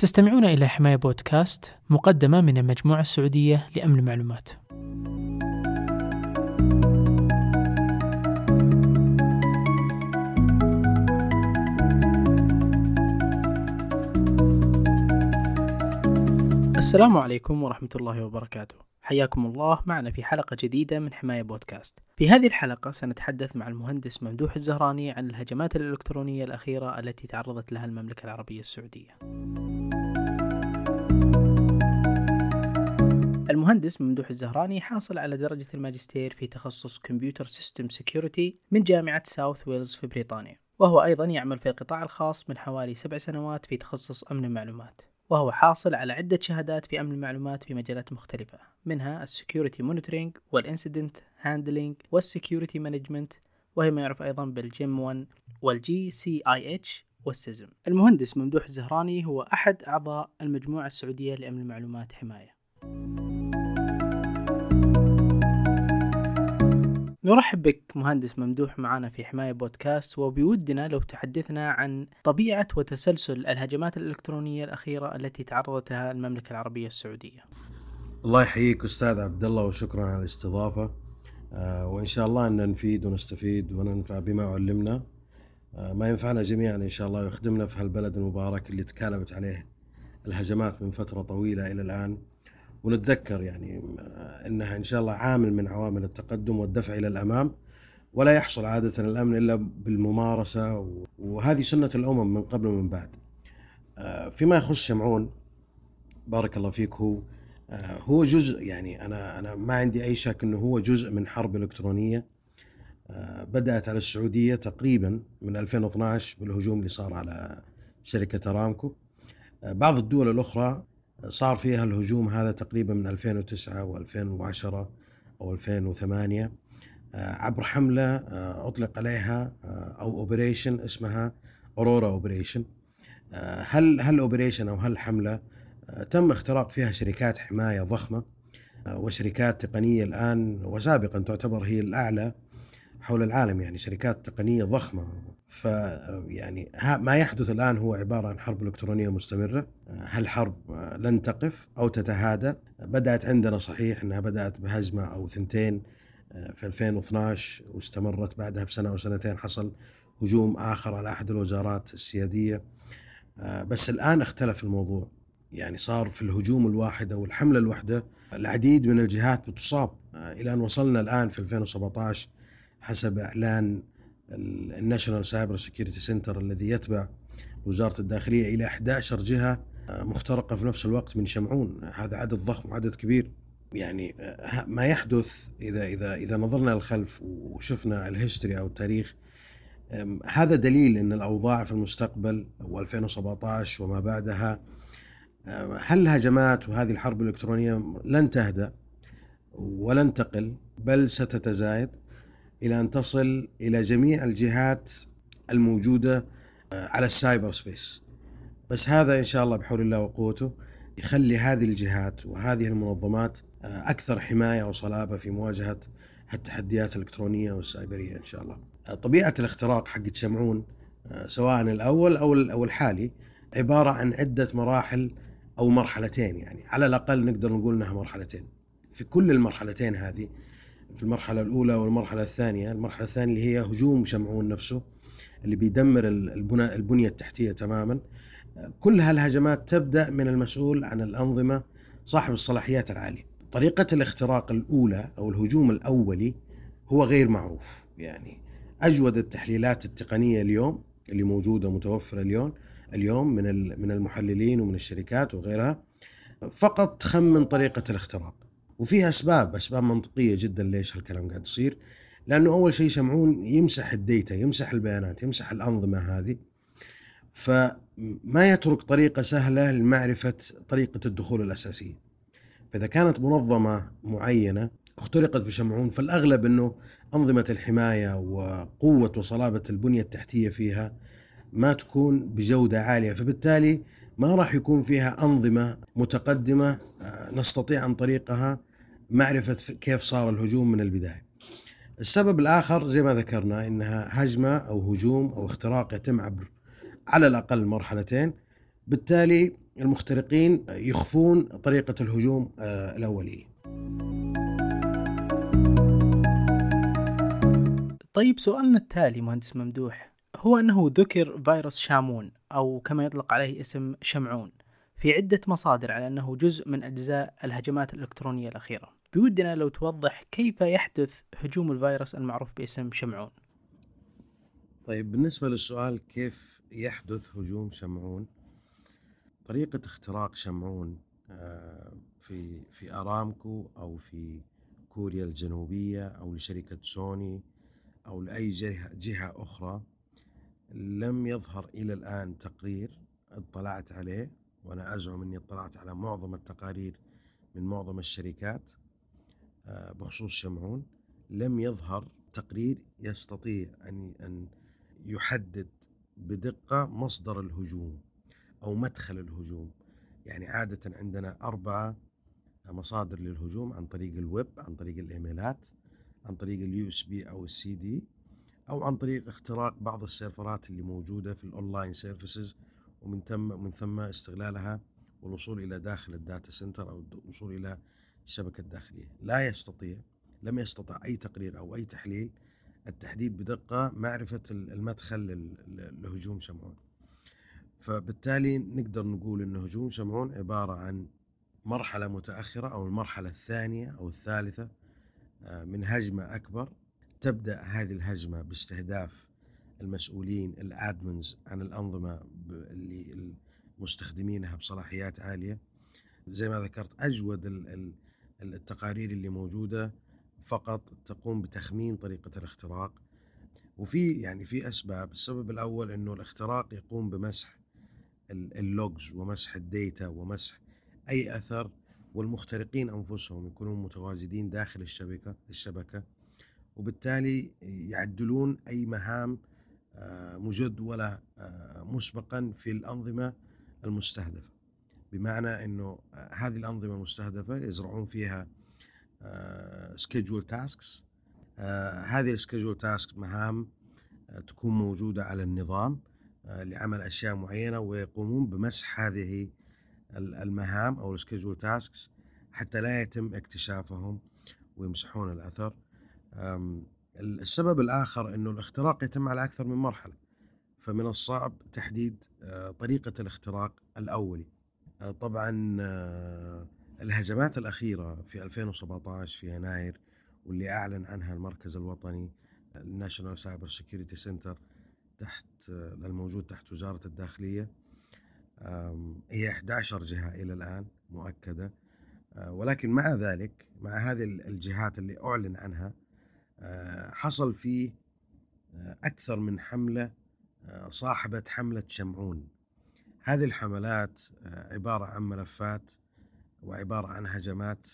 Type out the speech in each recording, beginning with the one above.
تستمعون إلى حماية بودكاست مقدمة من المجموعة السعودية لأمن المعلومات. السلام عليكم ورحمة الله وبركاته. حياكم الله معنا في حلقة جديدة من حماية بودكاست. في هذه الحلقة سنتحدث مع المهندس ممدوح الزهراني عن الهجمات الإلكترونية الأخيرة التي تعرضت لها المملكة العربية السعودية. المهندس ممدوح الزهراني حاصل على درجة الماجستير في تخصص computer system security من جامعة ساوث ويلز في بريطانيا وهو أيضا يعمل في القطاع الخاص من حوالي سبع سنوات في تخصص أمن المعلومات وهو حاصل على عدة شهادات في أمن المعلومات في مجالات مختلفة منها ال security monitoring وال incident handling وال security management وهي ما يعرف أيضا بال GMON وال GCIH وال CISM. المهندس ممدوح الزهراني هو أحد أعضاء المجموعة السعودية لأمن المعلومات حماية. نرحب بك مهندس ممدوح معنا في حماية بودكاست وبودنا لو تحدثنا عن طبيعة وتسلسل الهجمات الإلكترونية الأخيرة التي تعرضت لها المملكة العربية السعودية. الله يحييك أستاذ عبد الله وشكرا على الاستضافة. آه، وإن شاء الله أن نفيد ونستفيد وننفع بما علمنا. آه، ما ينفعنا جميعا إن شاء الله ويخدمنا في هالبلد المبارك اللي تكالبت عليه الهجمات من فترة طويلة إلى الآن. ونتذكر يعني إنها إن شاء الله عامل من عوامل التقدم والدفع إلى الأمام ولا يحصل عادة الأمن إلا بالممارسة وهذه سنة الأمم من قبل ومن بعد. آه، فيما يخص شمعون بارك الله فيك هو آه، هو جزء يعني أنا أنا ما عندي أي شك إنه هو جزء من حرب إلكترونية آه، بدأت على السعودية تقريبا من 2012 بالهجوم اللي صار على شركة أرامكو بعض الدول الأخرى صار فيها الهجوم هذا تقريبا من 2009 و2010 أو 2008 آه، عبر حملة آه، أطلق عليها آه، أو operation اسمها Aurora operation هل هل operation أو هل حملة؟ تم اختراق فيها شركات حماية ضخمة وشركات تقنية الآن وسابقا تعتبر هي الأعلى حول العالم يعني شركات تقنية ضخمة. ف يعني ما يحدث الآن هو عبارة عن حرب إلكترونية مستمرة. هالحرب لن تقف أو تتهادى؟ بدأت عندنا صحيح إنها بدأت بهجمة أو ثنتين في 2012 واستمرت بعدها بسنة أو سنتين حصل هجوم آخر على أحد الوزارات السيادية. بس الآن اختلف الموضوع. يعني صار في الهجوم الواحد أو الحمله الواحدة العديد من الجهات بتصاب. إلى أن وصلنا الآن في 2017 حسب إعلان ال National Cyber Security Center الذي يتبع وزارة الداخلية إلى 11 جهة مخترقة في نفس الوقت من شمعون. هذا عدد ضخم وعدد كبير. يعني ما يحدث إذا إذا إذا نظرنا للخلف وشفنا ال history أو التاريخ هذا دليل إن الأوضاع في المستقبل و2017 وما بعدها. هل الهجمات وهذه الحرب الإلكترونية لن تهدأ ولن تقل بل ستتزايد؟ إلى أن تصل إلى جميع الجهات الموجودة على ال cyber space بس هذا إن شاء الله بحول الله وقوته يخلي هذه الجهات وهذه المنظمات أكثر حماية وصلابة في مواجهة التحديات الإلكترونية والسايبرية إن شاء الله. طبيعة الاختراق حق شمعون سواء الأول أو أو الحالي عبارة عن عدة مراحل أو مرحلتين يعني على الأقل نقدر نقول إنها مرحلتين. في كل المرحلتين هذه في المرحلة الأولى والمرحلة الثانية، المرحلة الثانية اللي هي هجوم شمعون نفسه اللي بيدمر البنى البنية التحتية تماما. كل هالهجمات تبدأ من المسؤول عن الأنظمة صاحب الصلاحيات العالية. طريقة الاختراق الأولى أو الهجوم الأولي هو غير معروف، يعني أجود التحليلات التقنية اليوم اللي موجودة متوفرة اليوم اليوم من من المحللين ومن الشركات وغيرها فقط تخمن طريقة الاختراق. وفيها أسباب أسباب منطقية جدا ليش هالكلام قاعد يصير. لأنه أول شيء شمعون يمسح الديتا يمسح البيانات يمسح الأنظمة هذه. فما يترك طريقة سهلة لمعرفة طريقة الدخول الأساسية. فإذا كانت منظمة معينة اخترقت بشمعون فالأغلب إنه أنظمة الحماية وقوة وصلابة البنية التحتية فيها ما تكون بجودة عالية. فبالتالي ما راح يكون فيها أنظمة متقدمة نستطيع عن طريقها معرفة كيف صار الهجوم من البداية. السبب الآخر زي ما ذكرنا إنها هجمة أو هجوم أو اختراق يتم عبر على الأقل مرحلتين بالتالي المخترقين يخفون طريقة الهجوم آه، الأولية. طيب سؤالنا التالي مهندس ممدوح هو أنه ذكر فيروس شامون أو كما يطلق عليه اسم شمعون في عدة مصادر على أنه جزء من أجزاء الهجمات الإلكترونية الأخيرة. بودنا لو توضح كيف يحدث هجوم الفيروس المعروف باسم شمعون. طيب بالنسبة للسؤال كيف يحدث هجوم شمعون طريقة اختراق شمعون آه، في في أرامكو أو في كوريا الجنوبية أو لشركة سوني أو لأي جهة, جهة أخرى لم يظهر إلى الآن تقرير اطلعت عليه وأنا أزعم إني اطلعت على معظم التقارير من معظم الشركات. بخصوص شمعون لم يظهر تقرير يستطيع أن أن يحدد بدقة مصدر الهجوم أو مدخل الهجوم. يعني عادة عندنا أربعة مصادر للهجوم عن طريق الويب عن طريق الإيميلات عن طريق ال USB أو السي دي أو عن طريق اختراق بعض السيرفرات اللي موجودة في ال online services ومن ثم من ثم استغلالها والوصول إلى داخل ال data center أو الوصول إلى الشبكة الداخلية لا يستطيع لم يستطع أي تقرير أو أي تحليل التحديد بدقة معرفة المدخل لهجوم شمعون. فبالتالي نقدر نقول أن هجوم شمعون عبارة عن مرحلة متأخرة أو المرحلة الثانية أو الثالثة آه، من هجمة أكبر. تبدأ هذه الهجمة باستهداف المسؤولين الأدمنز عن الأنظمة اللي مستخدمينها بصلاحيات عالية. زي ما ذكرت أجود التقارير اللي موجودة فقط تقوم بتخمين طريقة الاختراق. وفي يعني في أسباب السبب الأول أنه الاختراق يقوم بمسح ال logs ومسح ال data ومسح أي أثر والمخترقين أنفسهم يكونون متواجدين داخل الشبكة الشبكة وبالتالي يعدلون أي مهام آه، مجدوله آه، مسبقا في الأنظمة المستهدفة. بمعنى إنه آه، هذه الأنظمة المستهدفة يزرعون فيها schedule tasks هذه ال schedule task مهام تكون موجودة على النظام آه، لعمل أشياء معينة ويقومون بمسح هذه المهام أو ال schedule tasks حتى لا يتم اكتشافهم ويمسحون الأثر. السبب الآخر إنه الاختراق يتم على أكثر من مرحلة فمن الصعب تحديد آه، طريقة الاختراق الأولي. آه، طبعا الهجمات الأخيرة في 2017 في يناير واللي أعلن عنها المركز الوطني ال National Cyber Security Center تحت الموجود تحت وزارة الداخلية. هي 11 جهة إلى الآن مؤكدة. آه، ولكن مع ذلك مع هذه الجهات اللي أعلن عنها آه، حصل في آه، أكثر من حملة صاحبة حملة شمعون. هذه الحملات عبارة عن ملفات وعبارة عن هجمات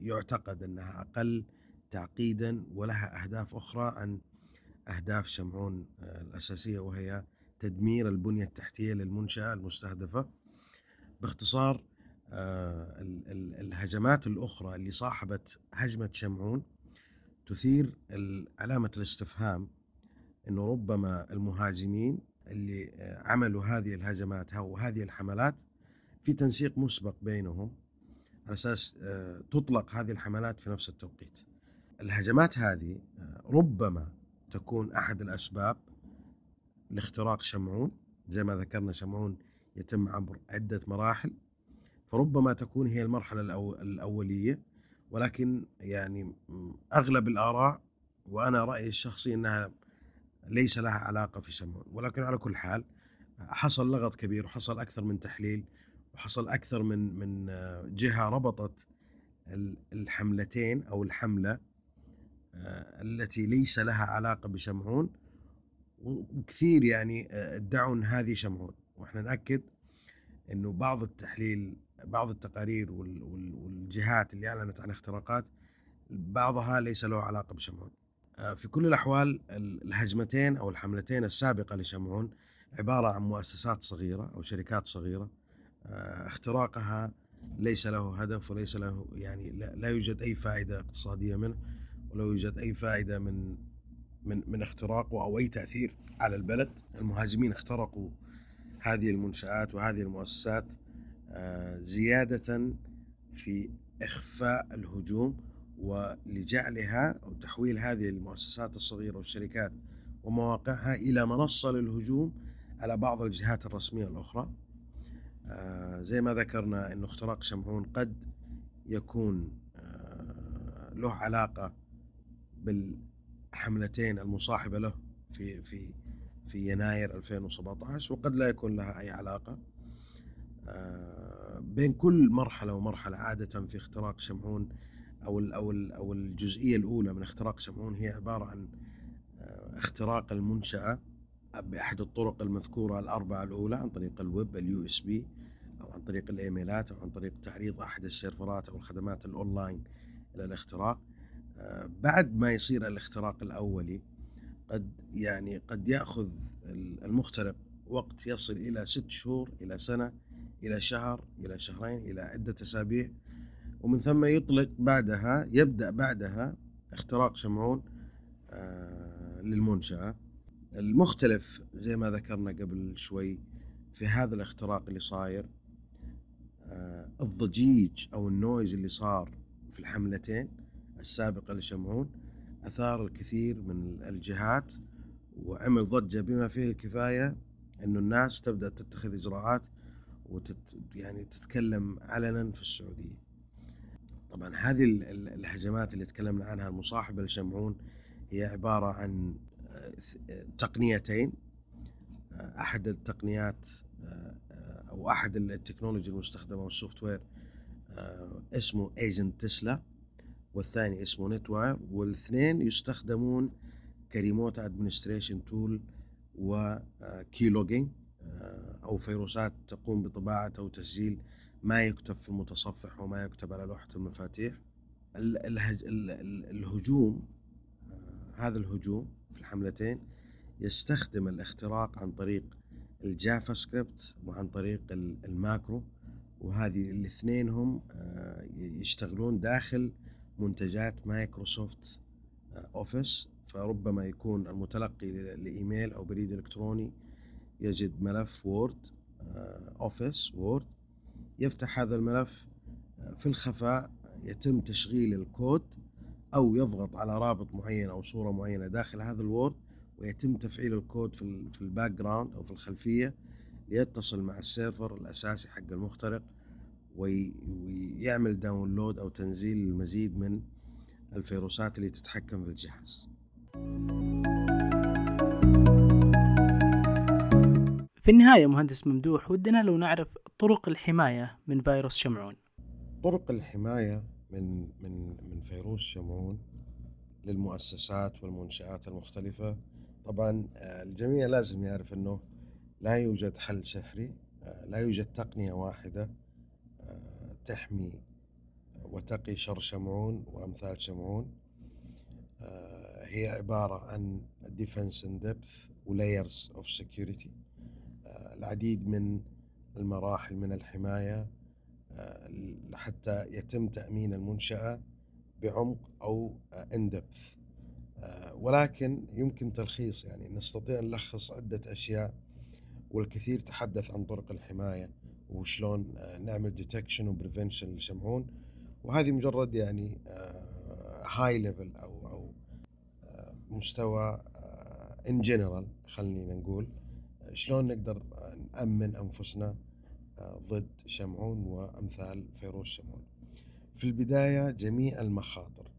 يعتقد أنها أقل تعقيدا ولها أهداف أخرى عن أهداف شمعون آه، الأساسية وهي تدمير البنية التحتية للمنشأة المستهدفة. باختصار آه، الهجمات الأخرى اللي صاحبت هجمة شمعون تثير علامة الاستفهام أنه ربما المهاجمين اللي آه، عملوا هذه الهجمات أو هذه الحملات في تنسيق مسبق بينهم على أساس تطلق هذه الحملات في نفس التوقيت. الهجمات هذه ربما تكون أحد الأسباب لاختراق شمعون. زي ما ذكرنا شمعون يتم عبر عدة مراحل. فربما تكون هي المرحلة الأولية. ولكن يعني أغلب الآراء وأنا رأيي الشخصي أنها ليس لها علاقة في شمعون ولكن على كل حال حصل لغط كبير وحصل أكثر من تحليل وحصل أكثر من من جهة ربطت الحملتين أو الحملة آه، التي ليس لها علاقة بشمعون وكثير يعني آه، ادعوا ان هذه شمعون وإحنا نأكد إنه بعض التحليل بعض التقارير والجهات اللي أعلنت عن اختراقات بعضها ليس له علاقة بشمعون. آه، في كل الأحوال الهجمتين أو الحملتين السابقة لشمعون عبارة عن مؤسسات صغيرة أو شركات صغيرة اختراقها ليس له هدف وليس له يعني لا يوجد أي فائدة اقتصادية منه ولو يوجد أي فائدة من من من اختراقه أو أي تأثير على البلد. المهاجمين اخترقوا هذه المنشآت وهذه المؤسسات زيادة في إخفاء الهجوم ولجعلها أو تحويل هذه المؤسسات الصغيرة والشركات ومواقعها إلى منصة للهجوم على بعض الجهات الرسمية الأخرى. آه، زي ما ذكرنا أنه اختراق شمعون قد يكون آه، له علاقة بالحملتين المصاحبة له في في في يناير 2017 وقد لا يكون لها أي علاقة. آه، بين كل مرحلة ومرحلة عادة في اختراق شمعون أو ال أو ال أو الجزئية الأولى من اختراق شمعون هي عبارة عن اختراق المنشأة بأحد الطرق المذكورة الأربعة الأولى عن طريق ال web ال USB أو عن طريق الإيميلات أو عن طريق تعريض أحد السيرفرات أو الخدمات الأونلاين إلى الاختراق. آه، بعد ما يصير الاختراق الأولي قد يعني قد يأخذ المخترق وقت يصل إلى ست شهور إلى سنة إلى شهر إلى شهرين إلى عدة أسابيع. ومن ثم يطلق بعدها يبدأ بعدها اختراق شمعون آه، للمنشأة المختلف زي ما ذكرنا قبل شوي في هذا الاختراق اللي صاير آه، الضجيج أو النويز اللي صار في الحملتين السابقة لشمعون أثار الكثير من الجهات وعمل ضجة بما فيه الكفاية إنه الناس تبدأ تتخذ إجراءات وتت يعني تتكلم علنا في السعودية. طبعا هذه الهجمات اللي تكلمنا عنها المصاحبة لشمعون هي عبارة عن تقنيتين. أحد التقنيات أو أحد ال technology المستخدمة وال software اسمه Agent Tesla والثاني اسمه NetWire والاثنين يستخدمون ك remote administration tool و key logging أو فيروسات تقوم بطباعه أو تسجيل ما يكتب في المتصفح وما يكتب على لوحة المفاتيح الهجوم هذا الهجوم في الحملتين يستخدم الاختراق عن طريق ال JavaScript وعن طريق ال macro وهذه الاثنين هم آه، يشتغلون داخل منتجات Microsoft Office. فربما يكون المتلقي لإيميل أو بريد إلكتروني يجد ملف Word Office Word. يفتح هذا الملف آه، في الخفاء يتم تشغيل الكود أو يضغط على رابط معين أو صورة معينة داخل هذا ال Word ويتم تفعيل الكود في في ال background أو في الخلفية ليتصل مع ال server الأساسي حق المخترق ويعمل download أو تنزيل المزيد من الفيروسات اللي تتحكم في الجهاز. في النهاية مهندس ممدوح ودنا لو نعرف طرق الحماية من فيروس شمعون. طرق الحماية من من من فيروس شمعون للمؤسسات والمنشآت المختلفة. طبعا آه، الجميع لازم يعرف إنه لا يوجد حل سحري آه، لا يوجد تقنية واحدة آه، تحمي وتقي شر شمعون وأمثال شمعون. هي عبارة عن defense in depth layers of security. العديد من المراحل من الحماية حتى يتم تأمين المنشأة بعمق أو in depth آه، ولكن يمكن تلخيص يعني نستطيع نلخص عدة أشياء والكثير تحدث عن طرق الحماية وشلون آه، نعمل detection و prevention لشمعون وهذه مجرد يعني high آه، level أو أو مستوى in general خلينا نقول. شلون نقدر نأمن أنفسنا ضد شمعون وأمثال فيروس شمعون. في البداية جميع المخاطر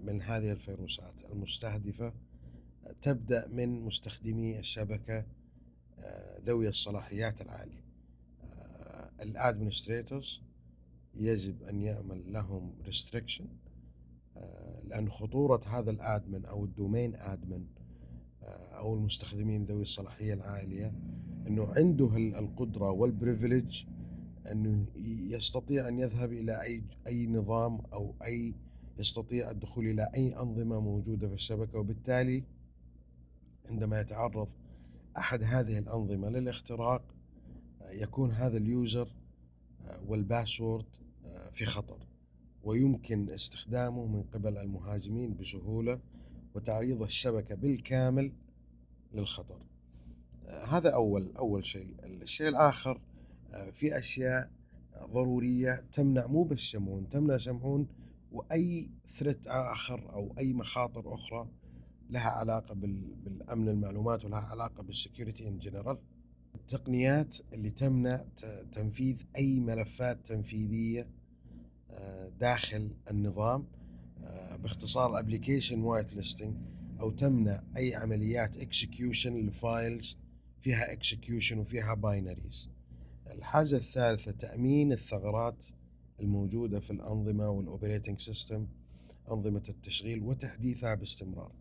من هذه الفيروسات المستهدفة تبدأ من مستخدمي الشبكة آه، ذوي الصلاحيات العالية آه، ال administrators يجب أن يعمل لهم restriction آه، لأن خطورة هذا ال admin أو ال domain admin أو المستخدمين ذوي الصلاحية العالية أنه عنده القدرة وال privilege أنه يستطيع أن يذهب إلى أي أي نظام أو أي يستطيع الدخول إلى أي أنظمة موجودة في الشبكة وبالتالي عندما يتعرض أحد هذه الأنظمة للاختراق يكون هذا ال user وال password في خطر ويمكن استخدامه من قبل المهاجمين بسهولة وتعريض الشبكة بالكامل للخطر. هذا أول أول شيء. الشيء الآخر في أشياء ضرورية تمنع مو بس شمعون تمنع شمعون وأي threat آخر أو أي مخاطر أخرى لها علاقة بالأمن المعلومات ولها علاقة بال security in general التقنيات اللي تمنع تنفيذ أي ملفات تنفيذية آه، داخل النظام آه، باختصار application whitelisting أو تمنع أي عمليات execution ل files فيها execution وفيها binaries الحاجة الثالثة تأمين الثغرات الموجودة في الأنظمة وال operating system أنظمة التشغيل وتحديثها باستمرار.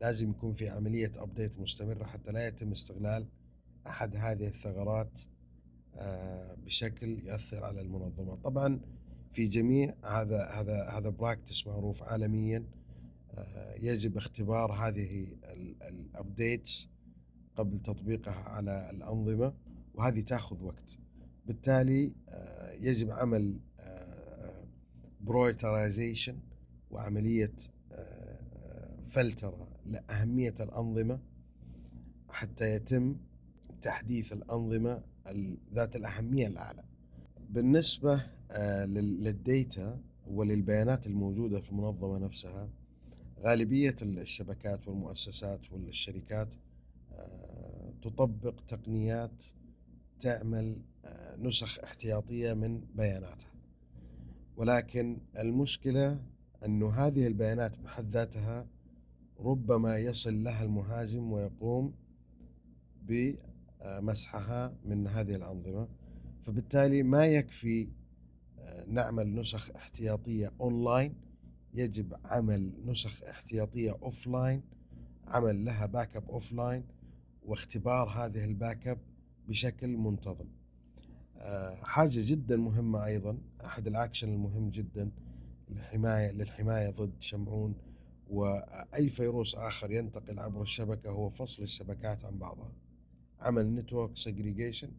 لازم يكون في عملية update مستمرة حتى لا يتم استغلال أحد هذه الثغرات آه، بشكل يؤثر على المنظمة. طبعا في جميع هذا هذا هذا practice معروف عالميا. يجب اختبار هذه ال updates قبل تطبيقها على الأنظمة وهذه تأخذ وقت. بالتالي آه، يجب عمل prioritization وعملية فلتره لأهمية الأنظمة حتى يتم تحديث الأنظمة ذات الأهمية الأعلى. بالنسبة آه، لل data وللبيانات الموجودة في المنظمة نفسها غالبية الشبكات والمؤسسات والشركات آه، تطبق تقنيات تعمل آه، نسخ احتياطية من بياناتها. ولكن المشكلة أن هذه البيانات بحد ذاتها ربما يصل لها المهاجم ويقوم بمسحها من هذه الأنظمة. فبالتالي ما يكفي نعمل نسخ احتياطية أونلاين يجب عمل نسخ احتياطية offline عمل لها backup offline واختبار هذه ال backup بشكل منتظم. آه، حاجة جدا مهمة أيضا أحد الأكشن المهم جدا للحماية للحماية ضد شمعون وأي فيروس آخر ينتقل عبر الشبكة هو فصل الشبكات عن بعضها. عمل network segregation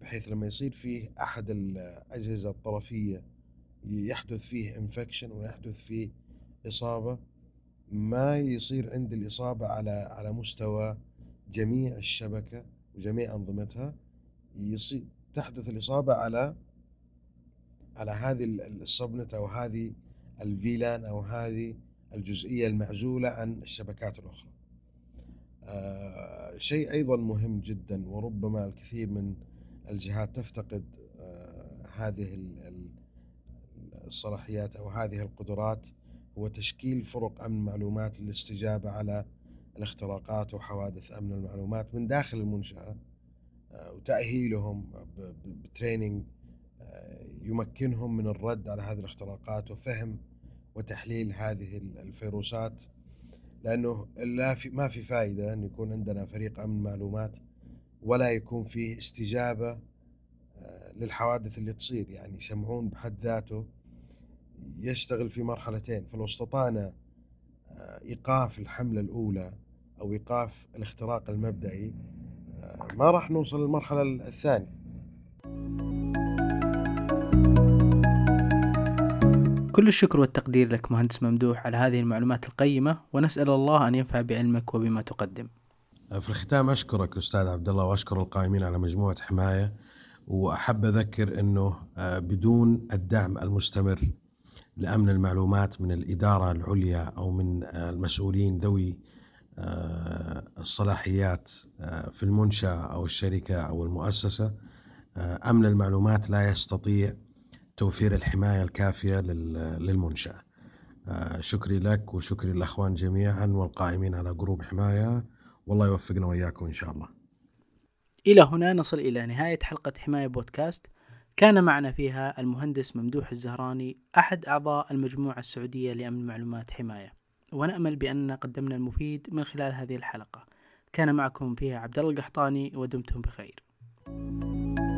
بحيث لما يصير فيه أحد الأجهزة الطرفية يحدث فيه infection ويحدث فيه إصابة ما يصير عند الإصابة على على مستوى جميع الشبكة وجميع أنظمتها يصير تحدث الإصابة على على هذه السبنت أو هذه الفيلان أو هذه الجزئية المعزولة عن الشبكات الأخرى. آه شيء أيضا مهم جدا وربما الكثير من الجهات تفتقد آه، هذه الصلاحيات أو هذه القدرات هو تشكيل فرق أمن معلومات للاستجابة على الاختراقات وحوادث أمن المعلومات من داخل المنشأة آه، وتأهيلهم بتريننج آه، يمكنهم من الرد على هذه الاختراقات وفهم وتحليل هذه الفيروسات لأنه لا في ما في فائده أن يكون عندنا فريق أمن معلومات ولا يكون فيه استجابة آه، للحوادث اللي تصير يعني شمعون بحد ذاته يشتغل في مرحلتين فلو استطعنا آه، إيقاف الحملة الأولى أو إيقاف الاختراق المبدئي آه، ما راح نوصل للمرحلة الثانية. كل الشكر والتقدير لك مهندس ممدوح على هذه المعلومات القيمة ونسأل الله أن ينفع بعلمك وبما تقدم. في الختام أشكرك أستاذ عبد الله وأشكر القائمين على مجموعة حماية وأحب أذكر إنه آه، بدون الدعم المستمر لأمن المعلومات من الإدارة العليا أو من آه، المسؤولين ذوي آه، الصلاحيات في المنشأة أو الشركة أو المؤسسة. أمن المعلومات لا يستطيع توفير الحماية الكافية للمنشأة. شكري لك وشكري للأخوان جميعا والقائمين على جروب حماية. والله يوفقنا وإياكم إن شاء الله. إلى هنا نصل إلى نهاية حلقة حماية بودكاست. كان معنا فيها المهندس ممدوح الزهراني أحد أعضاء المجموعة السعودية لأمن معلومات حماية. ونأمل بأننا قدمنا المفيد من خلال هذه الحلقة. كان معكم فيها عبد الله القحطاني ودمتم بخير. thank you